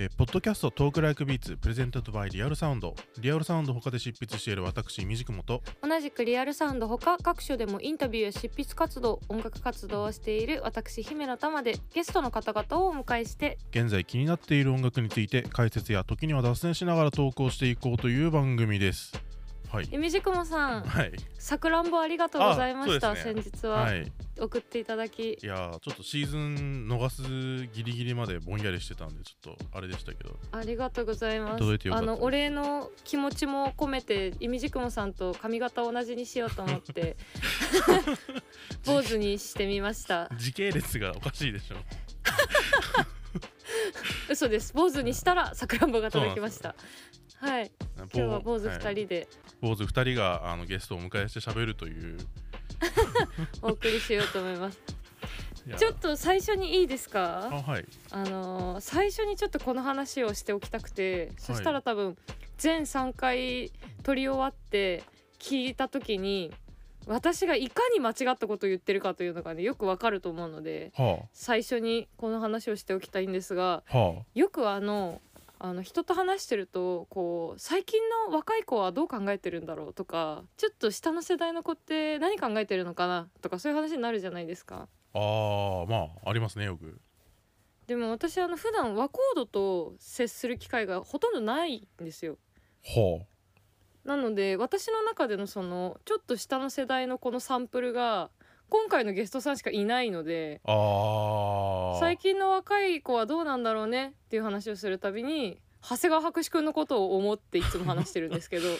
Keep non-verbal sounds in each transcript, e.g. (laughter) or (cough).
えーポッドキャストトークライクビーツプレゼントドバイリアルサウンド。リアルサウンド他で執筆している私みじくもと。同じくリアルサウンドほか各所でもインタビューや執筆活動音楽活動をしている私姫野玉でゲストの方々をお迎えして。現在気になっている音楽について解説や時には脱線しながら投稿していこうという番組ですはい。ゆみじくもさんはい。さくらんぼありがとうございました、あそうです先日は、はい。送っていただき。いやーちょっとシーズン逃すギリギリまでぼんやりしてたんでちょっとあれでしたけど。ありがとうございます。あのお礼の気持ちも込めてゆみじくもさんと髪型を同じにしようと思って (laughs) 坊主にしてみました。時系列がおかしいでしょ。(laughs) 嘘です。坊主にしたらさくらんぼが届きましたはい。今日は坊主二はい。人で。坊主2人があのゲストをお迎えして喋るという。(laughs) お送りしようと思います。ちょっと最初にいいですあかはい。あのー最初にちょっとこの話をしておきたくてそしたら多分全3回撮り終わって聞いた時に私がいかに間違ったことを言ってるかというのがねよくわかると思うのでは最初にこの話をしておきたいんですがあ。はよくあのあの人と話してるとこう最近の若い子はどう考えてるんだろうとかちょっと下の世代の子って何考えてるのかなとかそういう話になるじゃないですか。ああーまあありますねよくでも私あの普段和コードと接する機会がほとんどないんですよ。はなので私の中でのそのちょっと下の世代のこのサンプルが今回のゲストさんしかいないので最近の若い子はどうなんだろうねっていう話をするたびに長谷川博士くんのことを思っていつも話してるんですけど。(laughs)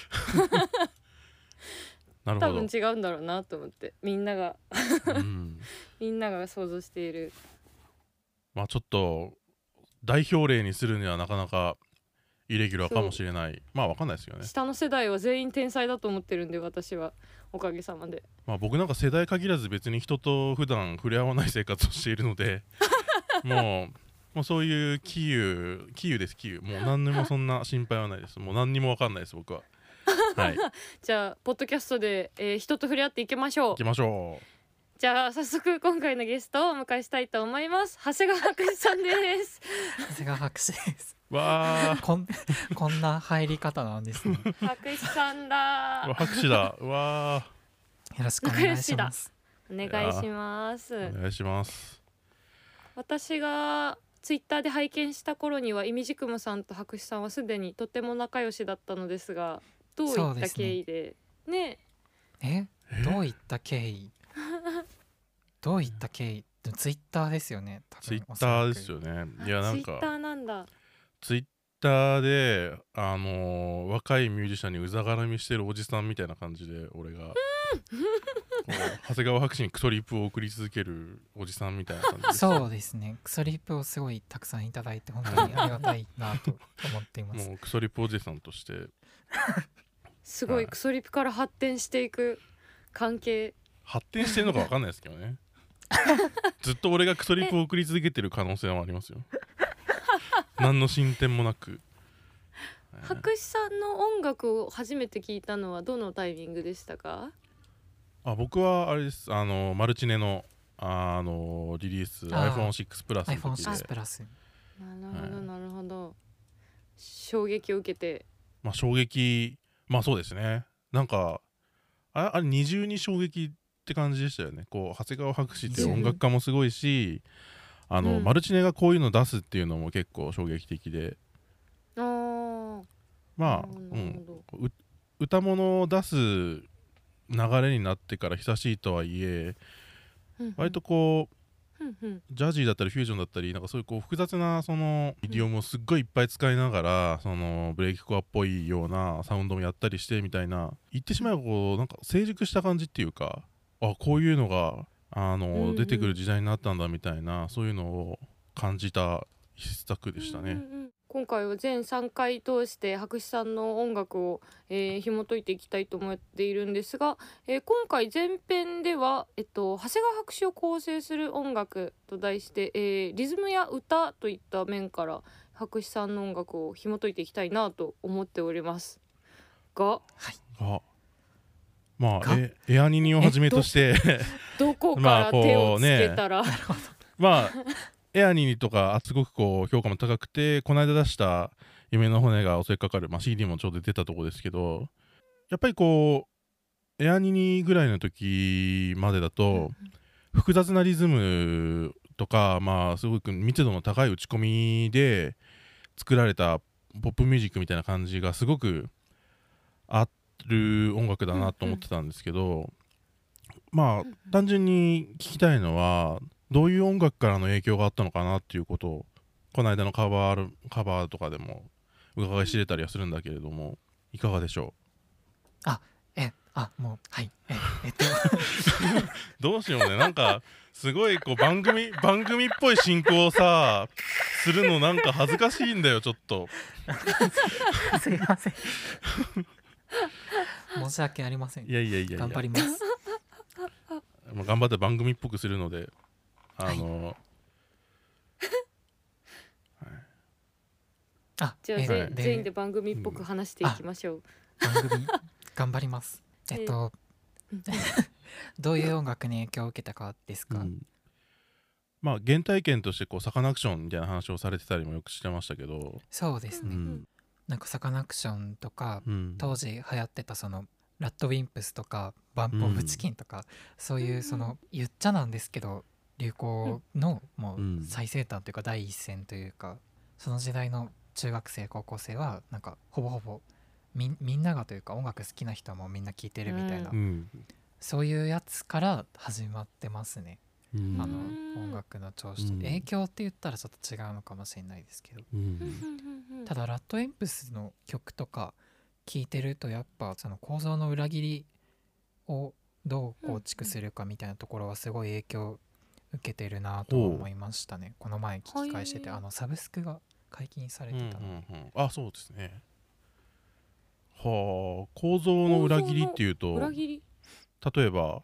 多分違うんだろうなと思ってみんなが。うん。(laughs) みんなが想像している。まあちょっと代表例にするにはなかなかイレギュラーかもしれない。まあわかんないですよね。下の世代は全員天才だと思ってるんで私はおかげさまで。まあ僕なんか世代限らず別に人と普段触れ合わない生活をしているので (laughs) もうもうそういうキーキーですキーもう何にもそんな心配はないです。もう何にもわかんないです僕は。はい。行 (laughs) じゃあポッドキャストで、えー人と触れ合っていきましょう。きましょじゃあ早速今回のゲストをお迎えしたいと思います長谷川博士さんです長谷川博士です。うわ (laughs) こんこんな入り方なんですね。よ博士さんーだ拍手だ。うわろしくお願いします。お願いします。ーお願いします。私がツイッターで拝見した頃にはイミジクムさんと博士さんはすでにとても仲良しだったのですがどういった経緯で？ね。ええ？どういった経緯？(laughs) どういった経緯？ツイッターですよね。ツイッターですよね。いやなんか。ツイッターなんだツイッターであのー若いミュージシャンにうざがらみしてるおじさんみたいな感じで俺が。こう長谷川博士にクソリップを送り続けるおじさんみたいな感じで。すそうですね。クソリップをすごいたくさんいただいて本当にありがたいなと思っています。もうクソリップおじさんとして。(laughs) すごいクソリプから発展していく関係。発展してるのか分かんないですけどね。(laughs) ずっと俺がクソリップを送り続けてる可能性はありますよ (laughs) 何の進展もなく。(laughs) 博士さんの音楽を初めて聞いたのはどのタイミングでしたか？あ僕はあれです。あのマルチネのあのリリースあー。iPhone6 プラスの時 iPhone6 でプラス。なるほどはい。なるほど。衝撃を受けて。まあ衝撃。まあそうですね。なんかああれ二重に衝撃って感じでしたよね。こう長谷川博士って音楽家もすごいしあの、うん。マルチネがこういうの出すっていうのも結構衝撃的で。まあ、うん、ど。う歌物を出す流れになってから久しいとはいえうん割とこうジャジーだったりフュージョンだったりなんかそういうこう複雑なそのイディオムをすっごいいっぱい使いながらそのブレーキコアっぽいようなサウンドもやったりしてみたいな言ってしまえばこうなんか成熟した感じっていうかあこういうのがあの、うん。うん出てくる時代になったんだみたいなそういうのを感じた一作でしたね。うんうんうん。今回は全3回通して博士さんの音楽を、えー紐解いていきたいと思っているんですが、えー今回前編では、えっと、長谷川博士を構成する音楽と題して、えーリズムや歌といった面から博士さんの音楽を紐解いていきたいなと思っております。があまあエアニニをはじめとして。どこかまあら手をつけたら、まあエアニーとかあすごくこう評価も高くてこの間出した「夢の骨が襲いかかる」まあ、CD もちょうど出たとこですけど。やっぱりこうエアニニぐらいの時までだと複雑なリズムとかまあすごく密度の高い打ち込みで作られたポップミュージックみたいな感じがすごくある音楽だなと思ってたんですけど、まあ単純に聞きたいのはどういう音楽からの影響があったのかなっていうことをこの間のカバーカバーとかでも伺い知れたりはするんだけれどもいかがでしょえあもうはいええっと。う (laughs) どうしようね。なんかすごいこう番組番組っぽい進行をさするのなんか恥ずかしいんだよちょっと。(laughs) すいません申し訳ありません。いやいやいやいや。頑張ります。もう頑張って番組っぽくするのであの、あじゃあ、えぜはいで全員で番組っぽく話していきましょう。番組頑張ります。えっとうん。どういう音楽に影響を受けたかですか、うん。まあ原体験としてこうサカナクションみたいな話をされてたりもよくしてましたけど、そうですね、うんなんかサカナクションとかうん。当時流行ってたそのラッドウィンプスとかバンプ・オブ・チキンとか、そういうその言っちゃなんですけど流行のもうん。う最先端というか第一線というかその時代の中学生高校生はなんかほぼほぼみみんながというか音楽好きな人はもうみんな聴いてるみたいな、うん。そういうやつから始まってますね、うん。あのうん。音楽の調子と、うん。影響って言ったらちょっと違うのかもしれないですけど。うんただラッドエンプスの曲とか聴いてるとやっぱその構造の裏切りをどう構築するかみたいなところはすごい影響を受けてるなとは思いましたね。この前聞き返しててはい。あのサブスクが解禁されうんうんてたの、うんあそうですね。はあ構造の裏切りっていうと裏切り？例えば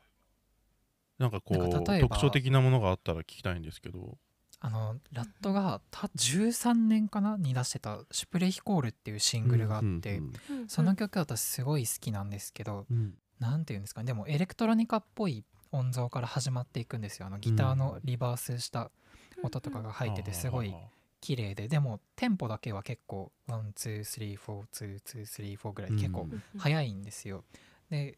なんかこう特徴的なものがあったら聞きたいんですけどあのラットがた13年かな？に出してた「シュプレヒコール」っていうシングルがあって、うんその曲私すごい好きなんですけど、うん。なんていうんですか？ねでもエレクトロニカっぽい音像から始まっていくんですよ。あのギターのリバースした音とかが入っててすごい綺麗で。でもテンポだけは結構 one two three four two two three four ぐらいで結構うん速いんですよ。で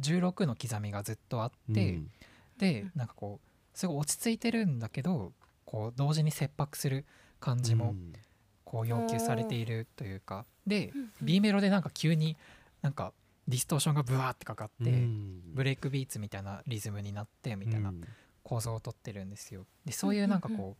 16の刻みがずっとあって、うん。でなんかこうすごい落ち着いてるんだけどこう同時に切迫する感じもうん。こう要求されているというか。でうん。B メロでなんか急になんかディストーションがブワーってかかって、うん。ブレイクビーツみたいなリズムになってみたいなうん。構造をとってるんですよ。でそういうなんかこ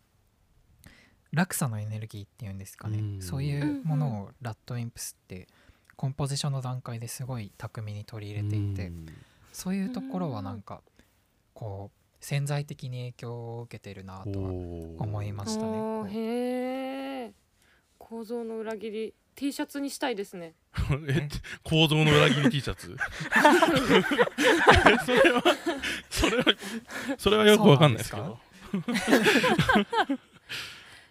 う落差のエネルギーっていうんですかね、うん。そういうものを RADWIMPS ってコンポジションの段階ですごい巧みに取り入れていて、うん。そういうところはなんかこう潜在的に影響を受けてるなとは思いましたね。へえ構造の裏切り。T シャツにしたいですね。(laughs) え構造の裏切り T シャツ？え (laughs) それはそれはそれはよくわかんないですけど。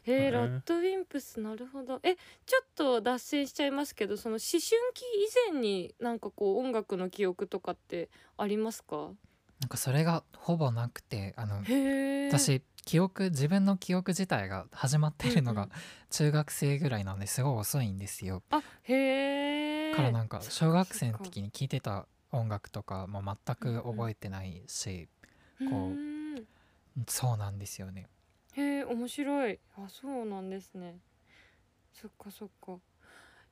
へえねラッドウィンプスなるほど。えちょっと脱線しちゃいますけどその思春期以前になんかこう音楽の記憶とかってありますか？なんかそれがほぼなくてあの私記憶自分の記憶自体が始まってるのが中学生ぐらいなんですごい遅いんですよ。あへえからなんか小学生の時に聴いてた音楽とかも全く覚えてないし、こううんそうなんですよね。へえ面白い。あそうなんですね。そっかそっか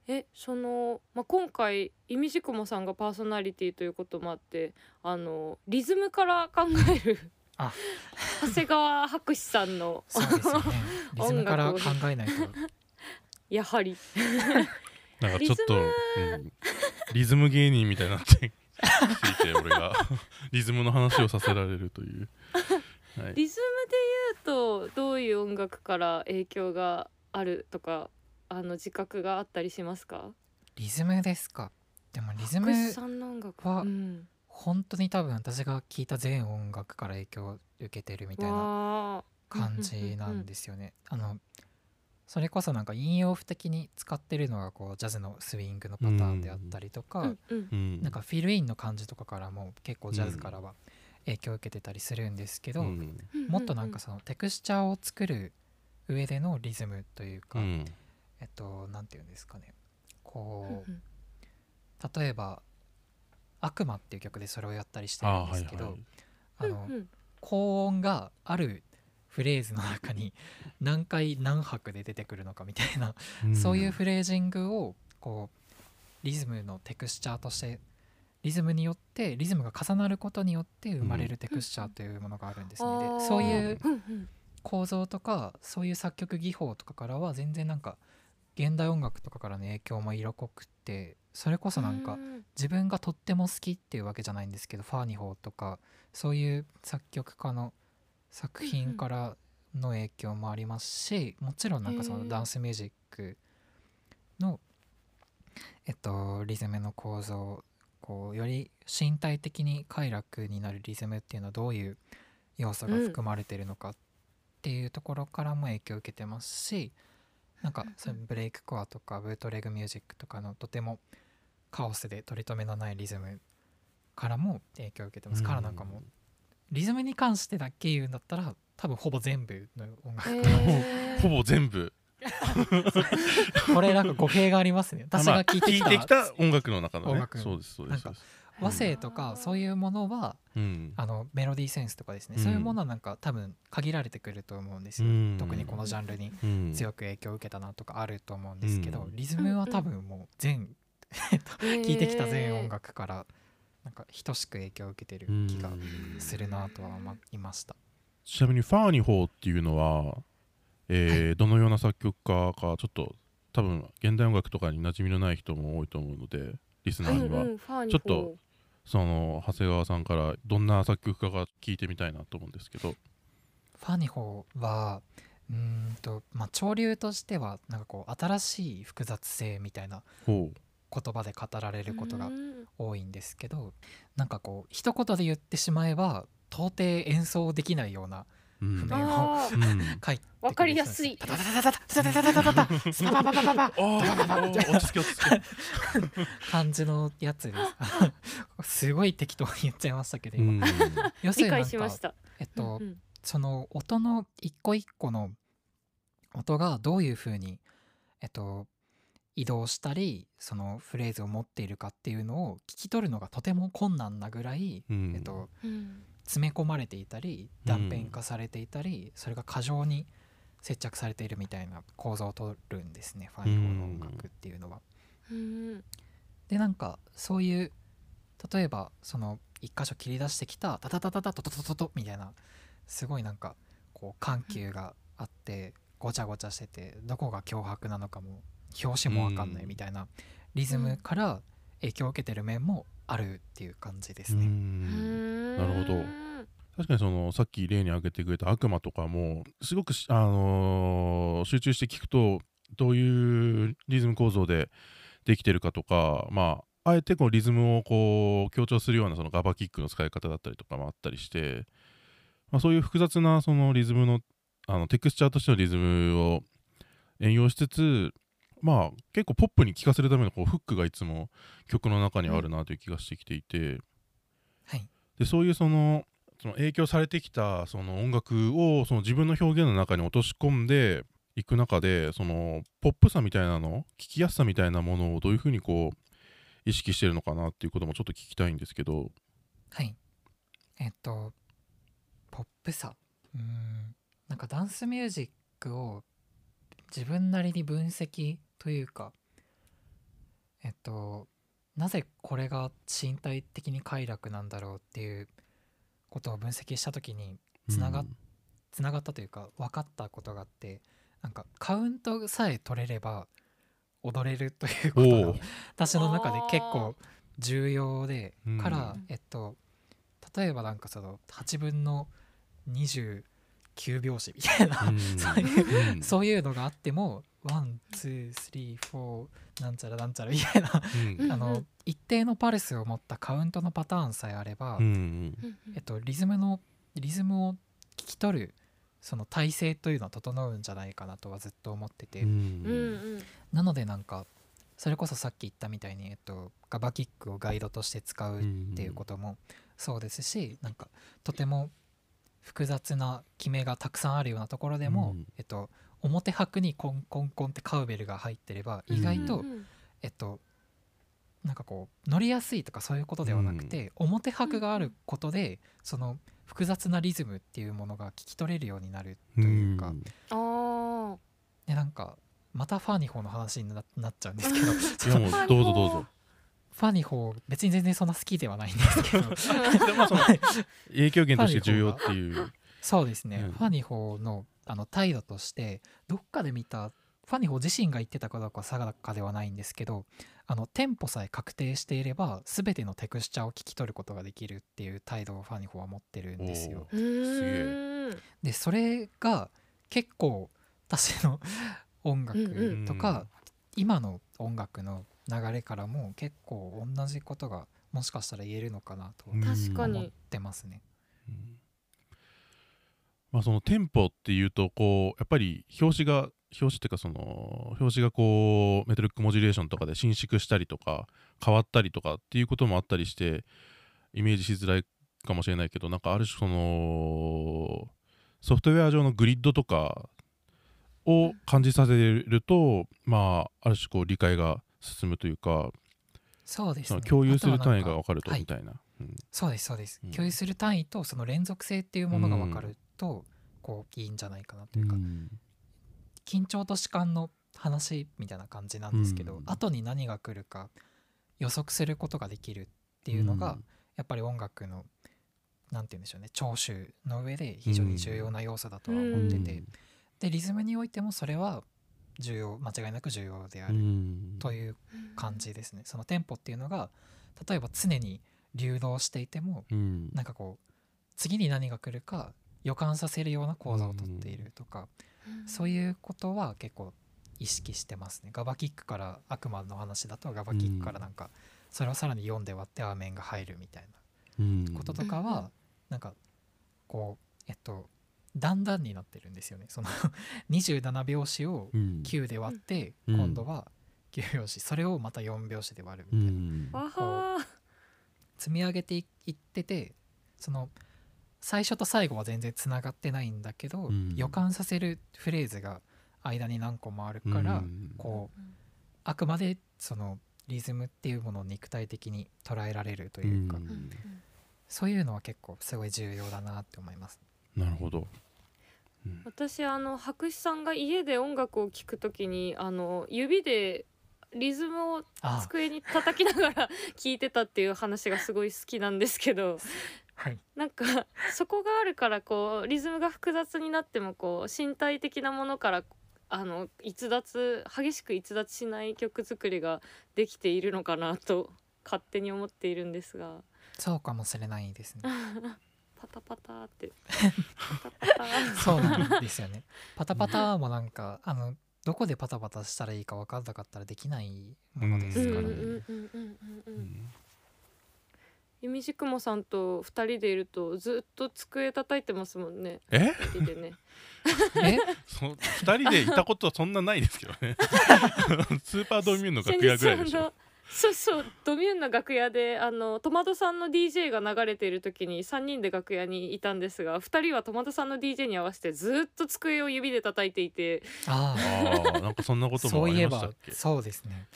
えその、まあ、今回いみじくもさんがパーソナリティということもあってあのリズムから考えるあ。長谷川博士さんのそうですよね。リズムから考音楽えないと。やはり。なんかちょっとうんリズム芸人みたいになってついて俺がリズムの話をさせられるという、はい、リズムで言うとどういう音楽から影響があるとかあの自覚があったりしますか？リズムですか？でもリズムさんの音楽。はうん、本当に多分私が聴いた全音楽から影響を受けてるみたいな感じなんですよね。あのそれこそなんか引用符的に使ってるのがこうジャズのスイングのパターンであったりとか、なんかフィルインの感じとかからも結構ジャズからは影響を受けてたりするんですけど、うん。もっとなんかそのテクスチャーを作る上でのリズムというか、うんえっと何て言うんですかね。うんこう例えば「悪魔」っていう曲でそれをやったりしてるんですけど、はいはい。あのうんうん。高音があるフレーズの中に何回何拍で出てくるのかみたいな、ん。そういうフレージングをこうリズムのテクスチャーとしてリズムによってリズムが重なることによって生まれるテクスチャーというものがあるんですね。でそういう構造とかそういう作曲技法とかからは全然なんか現代音楽とかからの影響も色濃くってそれこそなんかうん。自分がとっても好きっていうわけじゃないんですけどファーニホーとかそういう作曲家の作品からの影響もありますしもちろんなんかそのダンスミュージックのえっとリズムの構造こうより身体的に快楽になるリズムっていうのはどういう要素が含まれてるのかっていうところからも影響を受けてますしなんかそのブレイクコアとかブートレグミュージックとかのとてもカオスで取り留めのないリズムからも影響を受けてます、からなんかもうリズムに関してだけ言うんだったら多分ほぼ全部。の音楽へからー。(laughs) ほぼ全部。(laughs) これなんか語弊がありますね。私が聞いてきた,、まあ聞いてきた音楽の中のね。音楽そうですそうですそうです和声とかそういうものはうん。あのメロディーセンスとかですね、うん。そういうものはなんか多分限られてくると思うんですよ、うん。特にこのジャンルにうん。強く影響を受けたなとかあると思うんですけど、うん。リズムは多分もう全聞いてきた全音楽からなんか等しく影響を受けてる気がうんするなとは思いました。ちなみにファーニホーっていうのは、えーどのような作曲家かちょっと多分現代音楽とかに馴染みのない人も多いと思うのでリスナーには、うんうんちょっとその長谷川さんからどんな作曲家が聞いてみたいなと思うんですけど。ファニホーはうーんとまあ潮流としてはなんかこう新しい複雑性みたいなほ言葉で語られることがうん。多いんですけどなんかこう一言で言ってしまえば到底演奏できないような譜面あー。うん。書いてわかりやすい。タタタタタタタタタタタタスパパパパパパあー落ち着け落ち着け感じのやつですすごい適当に言っちゃいましたけどう今、要するにえっと、その音の一個一個の音がどういうふうに、えっと、移動したりそのフレーズを持っているかっていうのを聞き取るのがとても困難なぐらい、うんえっと、うん詰め込まれていたり断片化されていたり、それが過剰に接着されているみたいな構造をとるんですねファンホーの音楽っていうのは。うんでなんかそういう例えばその一箇所切り出してきたタタタタタトトトトトみたいなすごいなんかこう緩急があってごちゃごちゃしててどこが脅迫なのかも表紙も分かんないみたいなリズムから影響を受けてる面もあるっていう感じですうね。んななるほど確かにそのさっき例に挙げてくれた悪魔とかもすごくし、あのー集中して聞くとどういうリズム構造でできてるかとかまああえてこうリズムをこう強調するようなそのガバキックの使い方だったりとかもあったりして、まあ、そういう複雑なそのリズムのあのテクスチャーとしてのリズムを援用しつつまあ結構ポップに聴かせるためのこうフックがいつも曲の中にあるなという気がしてきていて、はい、でそういうそのその影響されてきたその音楽をその自分の表現の中に落とし込んでいく中でそのポップさみたいなの聞きやすさみたいなものをどういうふうにこう意識してるのかなっていうこともちょっと聞きたいんですけどはい。えっと、ポップさ。うーん。なんかダンスミュージックを自分なりに分析というか、えっと、なぜこれが身体的に快楽なんだろうっていうことを分析した時につながっうん。つながったというか分かったことがあってなんかカウントさえ取れれば踊れるということが私の中で結構重要でうん。から、えっと例えばなんかその8分の29拍子みたいな、うん。(laughs) そういううん。そういうのがあっても one two three four なんちゃらなんちゃらみたいな、うん。あの一定のパルスを持ったカウントのパターンさえあれば、うんうん。えっと、リズムのリズムを聞き取るその体制というのは整うんじゃないかなとはずっと思ってて、うんうん。うんなのでなんかそれこそさっき言ったみたいに、えっと、ガバキックをガイドとして使うっていうこともそうですしなんかとても複雑な決めがたくさんあるようなところでも、うん。えっと、表拍にコンコンコンってカウベルが入ってれば意外と、うん。うんえっとなんかこう乗りやすいとかそういうことではなくて、表拍があることでその複雑なリズムっていうものが聞き取れるようになるというか、でなんかまたファニホーの話にななっちゃうんですけど。(laughs) どうぞどうぞ。ファニホー別に全然そんな好きではないんですけど。(laughs) でもその影響源として重要っていう。そうですね、うん。ファニホーのあの態度としてどっかで見たファニホー自身が言ってたかどうかは定かではないんですけどあのテンポさえ確定していれば全てのテクスチャーを聞き取ることができるっていう態度をファニホーは持ってるんですよ。でそれが結構私の音楽とか、今の音楽の流れからも結構同じことがもしかしたら言えるのかなとうん確かに思ってますね。うんまあそのテンポっていうとこうやっぱり表紙が表紙っていうかその表紙がこうメトリックモジュレーションとかで伸縮したりとか変わったりとかっていうこともあったりしてイメージしづらいかもしれないけどなんかある種そのソフトウェア上のグリッドとかを感じさせると、まあある種こう理解が進むというかそうですね。共有する単位が分かるとはいみたいな。うんそうですそうです、うん共有する単位とその連続性っていうものが分かると、こういいんじゃないかなというか、うん緊張と主観の話みたいな感じなんですけど、うん。後に何が来るか予測することができるっていうのが、やっぱり音楽のなんて言うんでしょうね聴取の上で非常に重要な要素だとは思ってて、でリズムにおいてもそれは重要間違いなく重要であうるん。という感じですね。そのテンポっていうのが例えば常に流動していてもうん。なんかこう次に何が来るか予感させるような講座をとっているとか、そういうことは結構意識してますね。ガバキックから悪魔の話だとガバキックからなんかそれをさらに読んで割ってアーメンが入るみたいうん。なこととかうんうんはなんかこうえっとだんだんになってるんですよね。その (laughs) 27拍子をうん。9で割ってうん。今度は9拍子。それをまた4拍子で割るうみたいな。ん。わは積み上げていいっててその最初と最後は全然つながってないんだけど、うん。予感させるフレーズが間に何個もあるから、うん。こうあくまでそのリズムっていうものを肉体的に捉えられるというか、うん。うんそういうのは結構すごい重要だなって思います。なるほど。うん。私あの博士さんが家で音楽を聴くときにあの指でリズムをあ机に叩きながら (laughs) 聴いてたっていう話がすごい好きなんですけどはい、なんかそこがあるからこうリズムが複雑になってもこう身体的なものからあの逸脱激しく逸脱しない曲作りができているのかなと勝手に思っているんですがそうかもしれないですね。(laughs) パタパタって (laughs) そうなんですよね。パタパタもなんか (laughs) あのどこでパタパタしたらいいか分からなかったらできないものですからね。ゆみじくもさんと二人でいるとずっと机叩いてますもんねえ？二人でねえ？(laughs) そ二人でいたことはそんなないですけどね。(laughs) スーパードミューンの楽屋ぐらいでしょ。そうそうドミューンの楽屋であのトマトさんの DJ が流れている時に3人で楽屋にいたんですが2人はトマトさんの DJ に合わせてずっと机を指で叩いていてあああなんかそんなあこともあそういえばりましたっけ？いそうですね。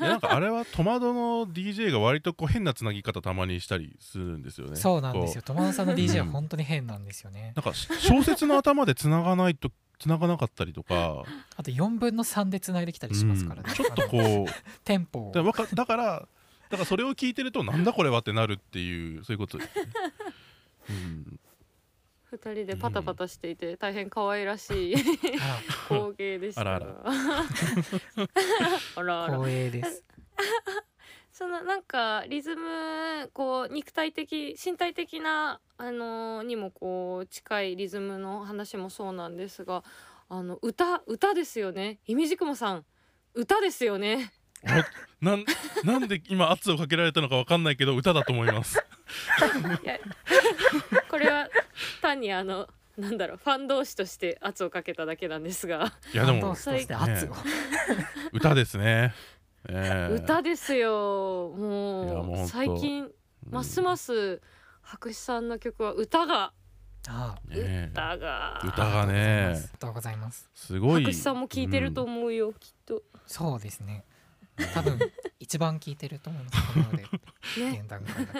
やなんかあれはトマトの DJ が割とこう変なつなぎ方たまにしたりするんですよね。そうなんですよ。こ友達さんの DJ はうん本当に変なんですよねう。なんか小説の頭でつながないとつながなかったりとか、あと4分の3で繋いできたりしますからね。うん。ちょっとこう。(laughs) テンポだからだからそれを聞いてるとなんだこれはってなるっていうそういうことですね。うん。2人でパタパタしていて大変可愛らしいあ光景でした。があらああらあら (laughs) ら。光栄です。そのなんかリズムこう肉体的身体的なあのにもこう近いリズムの話もそうなんですがあの歌歌ですよねいみじくもさん歌ですよねなんなんで今圧をかけられたのかわかんないけど歌だと思います。いやこれは単にあのなんだろうファン同士として圧をかけただけなんですがいやでもどうして圧を。歌ですね。ええ。歌ですよ。もう最近ますます博士さんの曲は歌があねえ歌が。歌があねりがとうございます。すごい。博士さんも聞いてると思うよ、きっと。そうですね。(laughs) 多分一番聞いてると思いますこの世で (laughs) ね。現段階だ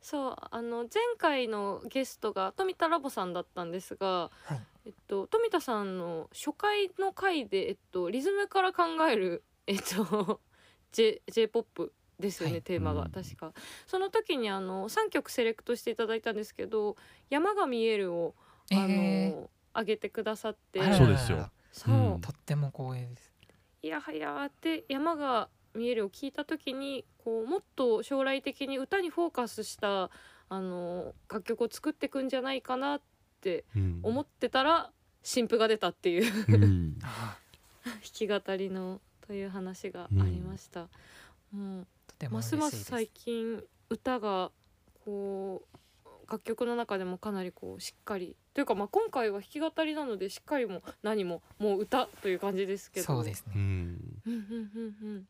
そうあの前回のゲストが富田ラボさんだったんですが、はい。えっと、富田さんの初回の回で、えっと、リズムから考える、えっと、(laughs) J j p o p ですよね、はい。テーマが、うん。確か。その時にあの3曲セレクトしていただいたんですけど「山が見えるを」あの、え上げてくださって。そうですよ。そう、うん。とっても光栄です。いやはやって山が見えるを聞いた時にこうもっと将来的に歌にフォーカスしたあの楽曲を作っていくんじゃないかなってーうん。思ってたら新譜が出たっていう。うん。あ (laughs) 弾き語りのという話がありました。うも嬉しいですますます。最近歌がこう楽曲の中でもかなりこうしっかりというかまあ今回は弾き語りなのでしっかりも何ももう歌という感じですけど。そうですね。うんうん。うん。うん。うん。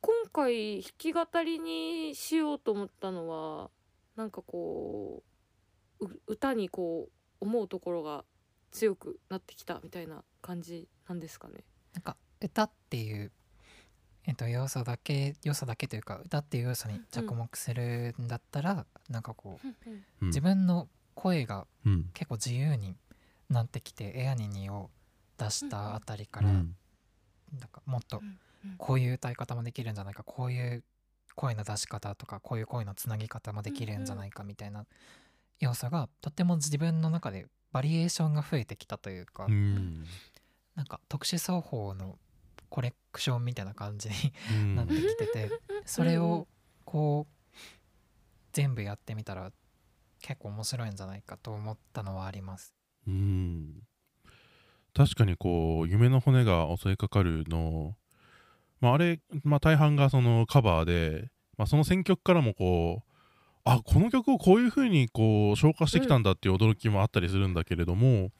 今回弾き語りにしようと思ったのはなんかこうう歌にこう思うところが強くなってきたみたいな感じなんですかね。なんか歌っていうえっと要素だけ要素だけというか歌っていう要素に着目するんだったら、なんかこううん自分の声がうん。結構自由になってきてエアニニを出したあたりから、うん。なんかもっとうんうん。こういう歌い方もできるんじゃないかこういう声の出し方とかこういう声のつなぎ方もできるんじゃないかみたいな要素がとっても自分の中でバリエーションが増えてきたというか、うん。なんか特殊奏法のコレクションみたいな感じにうんなってきててそれをこう全部やってみたら結構面白いんじゃないかと思ったのはあります。うん確かにこう夢の骨が襲いかかるの、まあ、あれ、まあ、大半がそのカバーで、まあ、その選曲からもこうあこの曲をこういう風にこう消化してきたんだっていう驚きもあったりするんだけれども、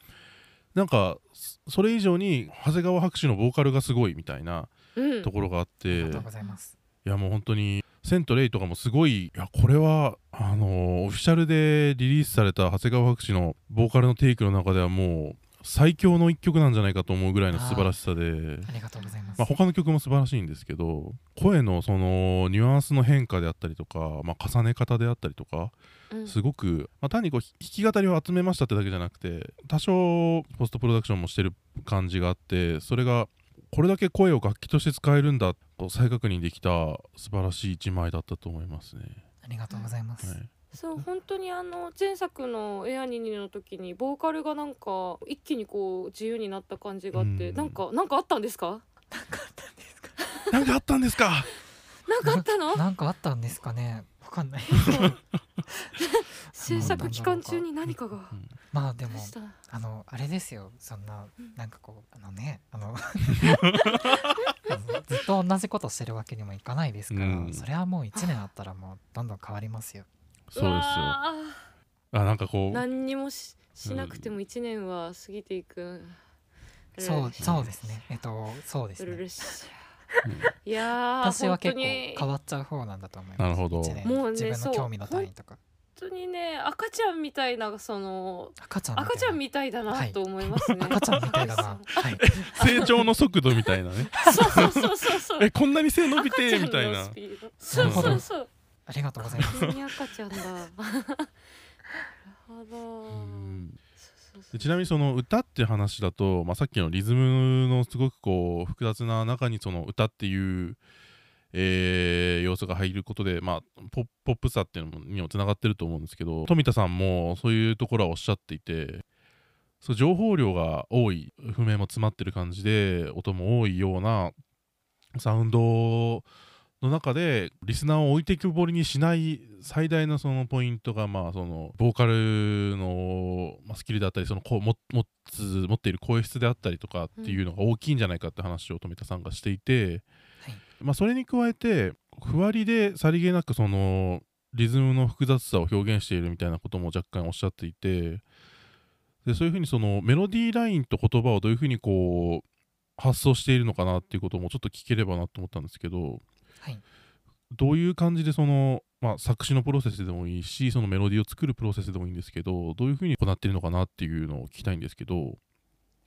なんかそそれ以上に長谷川博士のボーカルがすごいみたいなうんところがあっあて、りがとうございます。いやもう本当にセントレイとかもすごいいやこれはあのオフィシャルでリリースされた長谷川博士のボーカルのテイクの中ではもう最強の一曲なんじゃないかと思うぐらいの素晴らしさで。ありがとうございます。まあ、他の曲も素晴らしいんですけど声のそのニュアンスの変化であったりとか、まあ、重ね方であったりとかうんすごく、まあ、単にこう弾き語りを集めましたってだけじゃなくて多少ポストプロダクションもしてる感じがあってそれがこれだけ声を楽器として使えるんだと再確認できた素晴らしい一枚だったと思いますね。ありがとうございます。はいそう本当にあの前作の「エアニニ」の時にボーカルがなんか一気にこう自由になった感じがあって、うん。なんかなんかあったんですか？なんかあったんですか？なんかあったんですか？なんかあったの？(laughs) なんかあったんですかね？わかんない。(laughs) 制作期間中に何かが。まあでもでした？あのあれですよ。そんなうん。なんかこうあのねあの (laughs) あのずっと同じことしてるわけにもいかないですから、うん。それはもう1年あったらもうどんどん変わりますよ。そうですよ。わあなんかこーう。何にもししなくても一年は過ぎていく、そうそうですね。えっとそうですね。うん。いやー私は結構変わっちゃう方なんだと思います。なるほど。もうね自分そうの興味の単位とか。本当にね赤ちゃんみたいなその赤ちゃんみたいな。赤ちゃんみたいだなと思いますね、赤ちゃんみたいだな。はい。成長の速度みたいなね。そうそうそうそうそう。(laughs) えこんなに背伸びてみたいな。そうそうそうありがとうございます。赤ちゃんだ。(laughs) なるほど。ちなみにその歌っていう話だと、まあ、さっきのリズムのすごくこう複雑な中にその歌っていう、えー要素が入ることで、まあ、ポッポップさっていうのにもつながってると思うんですけど富田さんもそういうところはおっしゃっていてそう情報量が多い譜面も詰まってる感じで音も多いようなサウンドの中でリスナーを置いてきぼりにしない最大のそのポイントがまあそのボーカルのまあスキルであったりその持つ持っている声質であったりとかっていうのが大きいんじゃないかって話を富田さんがしていて、はい。まあ、それに加えてふわりでさりげなくそのリズムの複雑さを表現しているみたいなことも若干おっしゃっていてでそういうふうにそのメロディーラインと言葉をどういうふうにこう発想しているのかなっていうこともちょっと聞ければなと思ったんですけどはい。どういう感じでそのまあ、作詞のプロセスでもいいしそのメロディーを作るプロセスでもいいんですけどどういうふうに行っているのかなっていうのを聞きたいんですけど。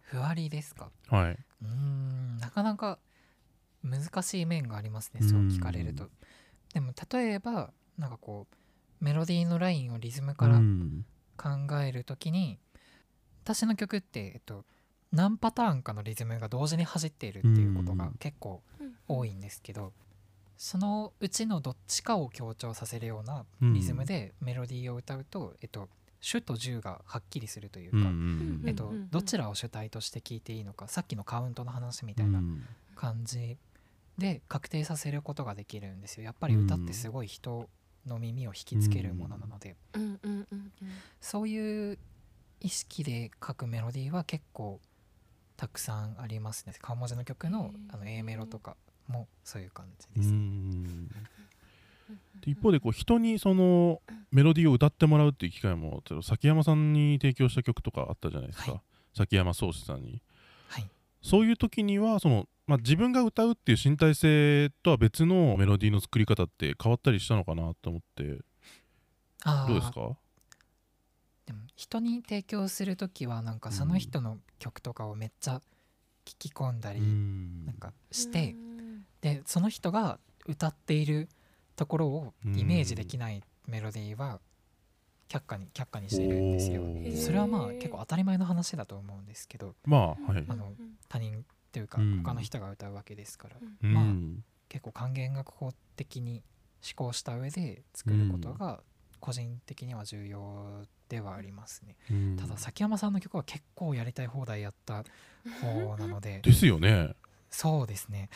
ふわりですか？はい。うーんなかなか難しい面がありますねそう聞かれると。でも例えばなんかこうメロディーのラインをリズムからうん。考えるときに私の曲って、えっと、何パターンかのリズムが同時に走っているっていうことがうん。結構多いんですけどそのうちのどっちかを強調させるようなリズムでメロディーを歌うと、えっと、主と従がはっきりするというか、うんうんえっとどちらを主体として聴いていいのかさっきのカウントの話みうたいなん感じで確定させることができるんですよ。やっぱり歌ってすごい人の耳を引きつけるものなので、うんうんうんうん。そういう意識で書くメロディーは結構たくさんありますね。顔文字の曲のあの A メロとかもそういう感じうです、ん。で一方でこう人にそのメロディーを歌ってもらうっていう機会も崎山さんに提供した曲とかあったじゃないですか、はい。崎山壮志さんに。はい。そういう時にはその、まあ、自分が歌うっていう身体性とは別のメロディーの作り方って変わったりしたのかなと思って。どうですか？でも人に提供する時はなんかその人の曲とかをめっちゃ聞き込んだりうん。なんかしてうんでその人が歌っているところをイメージできないメロディーは却下に却下にしてるんですよ。それはまあ結構当たり前の話だと思うんですけどまあはいあの他人というかうん。他の人が歌うわけですからうん。まあ結構還元楽法的に思考した上で作ることが個人的には重要ではありますね。うん。ただ崎山さんの曲は結構やりたい放題やった方なので。(laughs) ですよね。そうですね。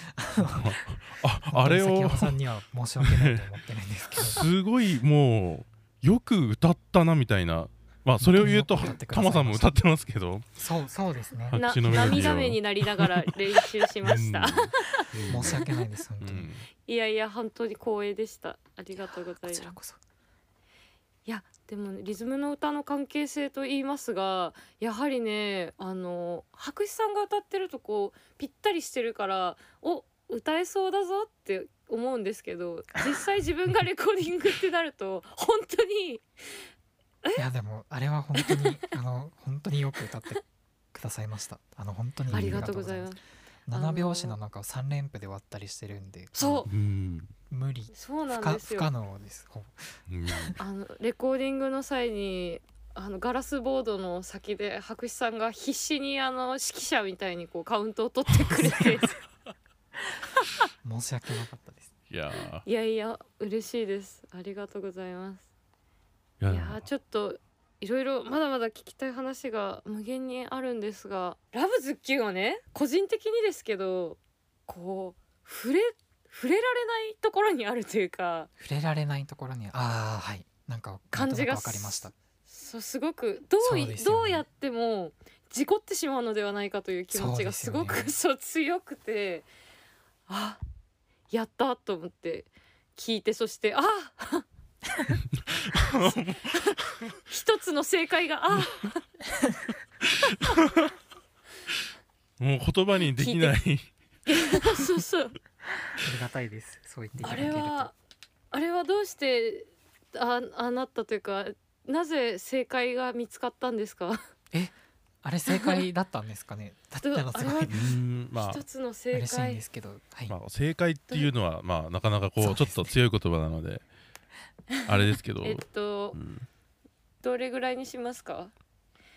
あ (laughs) あれを。崎山さんには申し訳ないと思ってるんですけど。(laughs) すごいもうよく歌ったなみたいな。まあそれを言うとタマさんも歌ってますけど。そうそうですね。涙目になりながら練習しました。うん。申し訳ないです本当に、うん。いやいや本当に光栄でした。ありがとうございます。こちらこそいやでもねリズムの歌の関係性と言いますがやはりねあの白紙さんが歌ってるとこうぴったりしてるからお歌えそうだぞって思うんですけど実際自分がレコーディングってなると (laughs) 本当にいやでもあれは本当にあの本当によく歌ってくださいました。あの本当にありがとうございます7拍子の中を3連符で割ったりしてるんでそう。うん無理。そうな不んですよ。可不可能です。ほぼ。うん。あのレコーディングの際にあのガラスボードの先で白紙さんが必死にあの指揮者みたいにこうカウントを取ってくれて。(laughs) 申し訳なかったです。いやいやいや嬉しいです。ありがとうございます。ー。いいやーちょっといろいろまだまだ聞きたい話が無限にあるんですが。ラブズッキュンはね個人的にですけどこう触れ触れられないところにあるというか。触れられないところにああはい。なんか感じがわかりました。そうすごくどううね。どうやっても事故ってしまうのではないかという気持ちがすごくそうです (laughs) そう,、強くてあやったと思って聞いてそしてあ一つの正解があもう言葉にできない。そうそう。ありがたいです。そう言っていたあだけると。れはあれはどうしてああなったというかなぜ正解が見つかったんですか？あれ正解だったんですかね？(laughs) だったらすごいあ。一つの正嬉しいんで解すけどはい。まあ、正解っていうのは、まあ、なかなかこうちょっと強い言葉なので (laughs) あれですけど、えっとうんどれぐらいにしますか？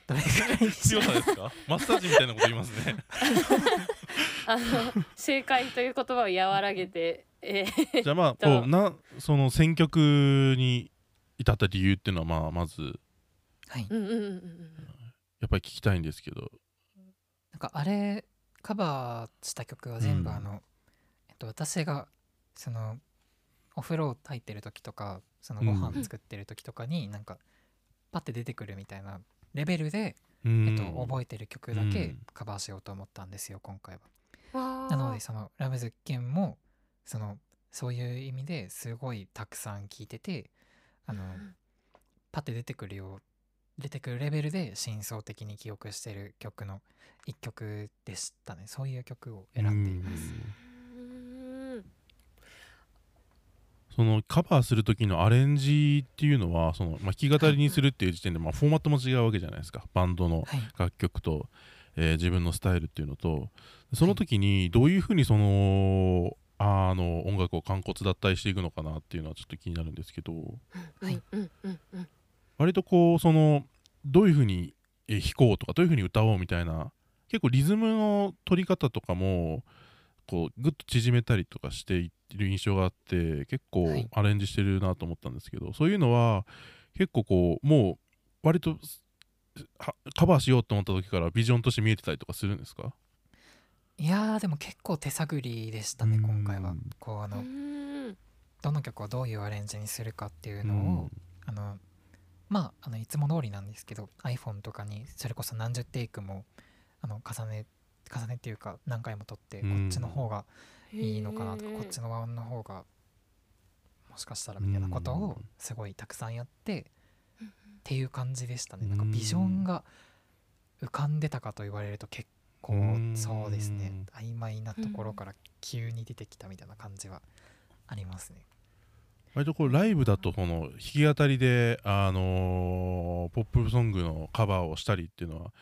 どれぐらいにし強さですか？マッサージみたいなこと言いますね。(laughs) あの正解という言葉を和らげて、えー (laughs) じゃあまあこうなその選曲に至った理由っていうのはまあまず。はい。うんうんうんうんやっぱり聞きたいんですけど。なんかあれカバーした曲は全部うん。あの、えっと、私がそのお風呂入ってる時とかそのごうん。飯作ってる時とかになんかパッて出てくるみたいなレベルで、うん。えっと、覚えてる曲だけうん。カバーしようと思ったんですよ今回は。なのでその「ラブズッケンもそのそういう意味ですごいたくさん聴いててあのパッて出てくるよう出てくるレベルで真相的に記憶してる曲の一曲でしたね。そういう曲を選んでいます。うんそのカバーする時のアレンジっていうのはその、まあ、弾き語りにするっていう時点で、まあ、フォーマットも違うわけじゃないですか。バンドのはい。楽曲と、えー自分のスタイルっていうのと。その時にどういうふうにそのあの音楽を完骨脱退していくのかなっていうのはちょっと気になるんですけど。はい。うんうんうん。割とこうそのどういうふうにえー弾こうとかどういうふうに歌おうみたいな結構リズムの取り方とかもこうぐっと縮めたりとかしている印象があって結構はい。アレンジしてるなと思ったんですけど、そういうのは結構こうもう割とはカバーしようと思った時からビジョンとして見えてたりとかするんですか？いやーでも結構手探りでしたねうん。今回は。こうあうのん。どの曲をどういうアレンジにするかっていうのを、あのまああのいつも通りなんですけど iPhone とかにそれこそ何十テイクもあの重ね重ねっていうか何回も撮ってこうん。っちの方がいいのかなとかこっちの側の方がもしかしたらみたいなことをすごいたくさんやってっていう感じでしたね。なんかビジョンが浮かんでたかと言われると結構うんそうですね。曖昧なところから急に出てきたみたいな感じはありますね。割とこうライブだとこの弾き語りで、あのーポップソングのカバーをしたりっていうのは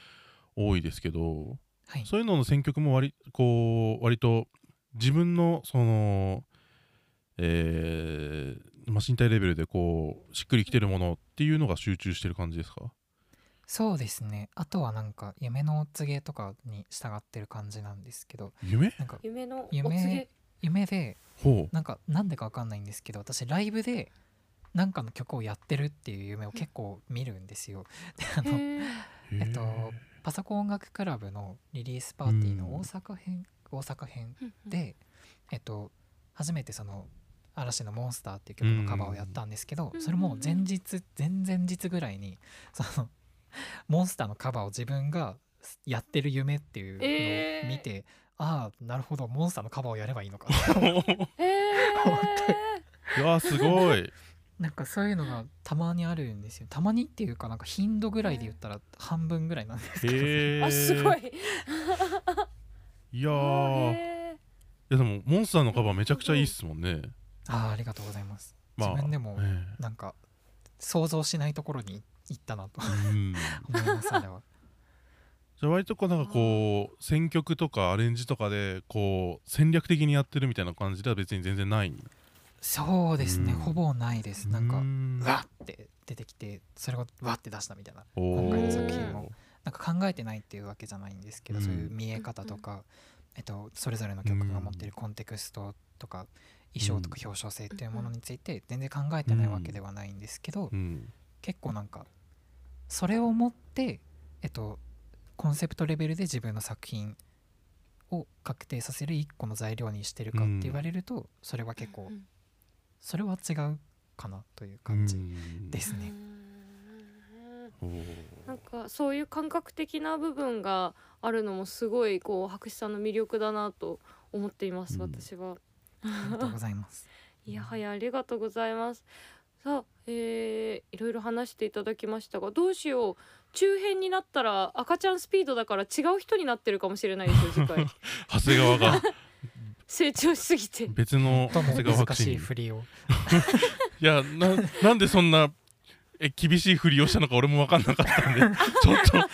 多いですけどはい、そういうのの選曲も割こう割と自分のその、えーまあ、身体レベルでこうしっくりきてるものっていうのが集中してる感じですか？そうですね。あとはなんか夢のお告げとかに従ってる感じなんですけど夢？なんか夢のお夢告げ？夢でほなんかなんでかわかんないんですけど私ライブでなんかの曲をやってるっていう夢を結構見るんですよ。であのえっとパソコン音楽クラブのリリースパーティーのうん。大阪編、大阪編で、えっと、初めてその嵐の「モンスター」っていう曲のカバーをやったんですけど、うんそれも前日前々日ぐらいにそのモンスターのカバーを自分がやってる夢っていうのを見て、ああなるほどモンスターのカバーをやればいいのか。(laughs) (laughs) へいやーすごいなんかそういうのがたまにあるんですよ。たまにっていうかなんか頻度ぐらいで言ったら半分ぐらいなんですけど、へー。えあすごい。いやー。いへやでもモンスターのカバーめちゃくちゃいいっすもんね。ああありがとうございます、まあ自分でもえなんか想像しないところに行ったなと。えうん。(laughs) 思いますあれは。じゃあ割とこうなんかこう選曲とかアレンジとかでこう戦略的にやってるみたいな感じでは別に全然ない？そうですね。うん。ほぼないです。なんかうん。わって出てきてそれをわって出したみたいなお今回のー作品もなんか考えてないっていうわけじゃないんですけど、うん。そういう見え方とか、えっと、それぞれの曲が持っているコンテクストとか衣装とか表彰性っていうものについて全然考えてないわけではないんですけど、うん。結構なんかそれを持って、えっと、コンセプトレベルで自分の作品を確定させる一個の材料にしてるかって言われると、それは結構うんそれは違うかなという感じうんですね。なんかそういう感覚的な部分があるのもすごいこう博士さんの魅力だなと思っています、うん私は。ありがとうございます。(laughs) いやはやありがとうございます。さあ、えー、いろいろ話していただきましたがどうしよう中編になったら赤ちゃんスピードだから違う人になってるかもしれないですよ次回 (laughs) 長谷川が成長しすぎて。別の長谷川博難しい士に。振りをいやななんでそんなえ厳しいふりをしたのか俺も分かんなかったんで。(laughs) ちょっ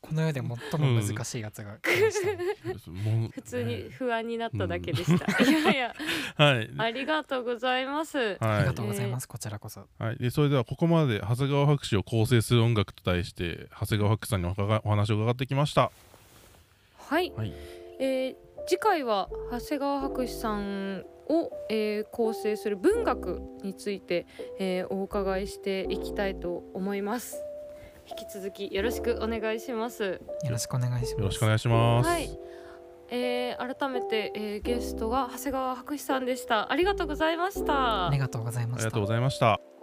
この世で最も難しいやつが。う (laughs) 普通に不安になっただけでした。いやいや。(laughs) はい。ありがとうございます。ありがはいとうございます、こちらこそ。はい、でそれではここまで長谷川博士を構成する音楽と題して長谷川博士さんにおお話を伺ってきました。はい、はい。えー次回は長谷川博士さんを、えー構成する文学について、えーお伺いしていきたいと思います。引き続きよろしくお願いします。よろしくお願いしますよろしくお願いします。はい、えー改めて、えーゲストが長谷川博士さんでした。ありがとうございました。ありがとうございましたありがとうございました。